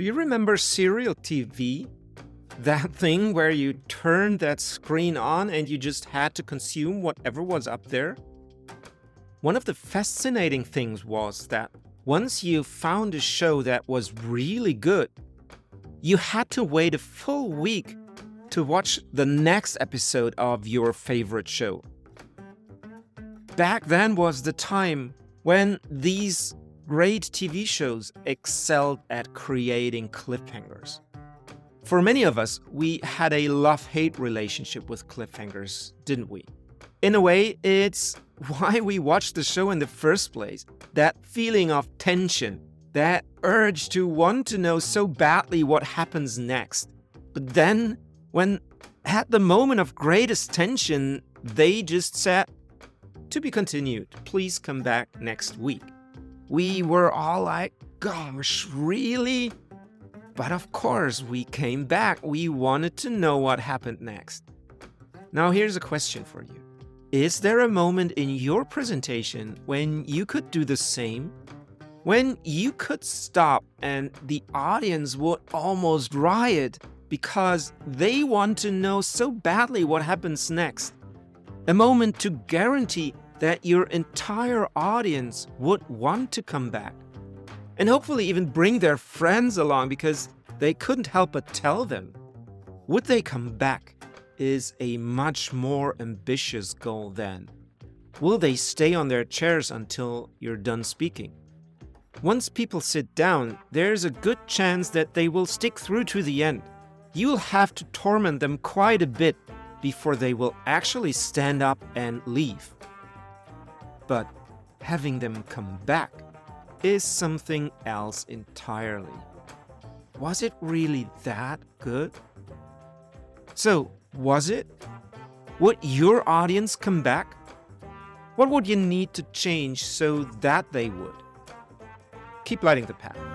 Do you remember serial TV? That thing where you turned that screen on and you just had to consume whatever was up there? One of the fascinating things was that once you found a show that was really good, you had to wait a full week to watch the next episode of your favorite show. Back then was the time when these great TV shows excelled at creating cliffhangers. For many of us, we had a love hate relationship with cliffhangers, didn't we? In a way, it's why we watched the show in the first place. That feeling of tension, that urge to want to know so badly what happens next. But then, when at the moment of greatest tension, they just said, to be continued, please come back next week. We were all like, gosh, really? But of course, we came back. We wanted to know what happened next. Now, here's a question for you Is there a moment in your presentation when you could do the same? When you could stop and the audience would almost riot because they want to know so badly what happens next? A moment to guarantee that your entire audience would want to come back. And hopefully, even bring their friends along because they couldn't help but tell them. Would they come back is a much more ambitious goal then. Will they stay on their chairs until you're done speaking? Once people sit down, there's a good chance that they will stick through to the end. You'll have to torment them quite a bit before they will actually stand up and leave. But having them come back is something else entirely. Was it really that good? So, was it? Would your audience come back? What would you need to change so that they would? Keep lighting the path.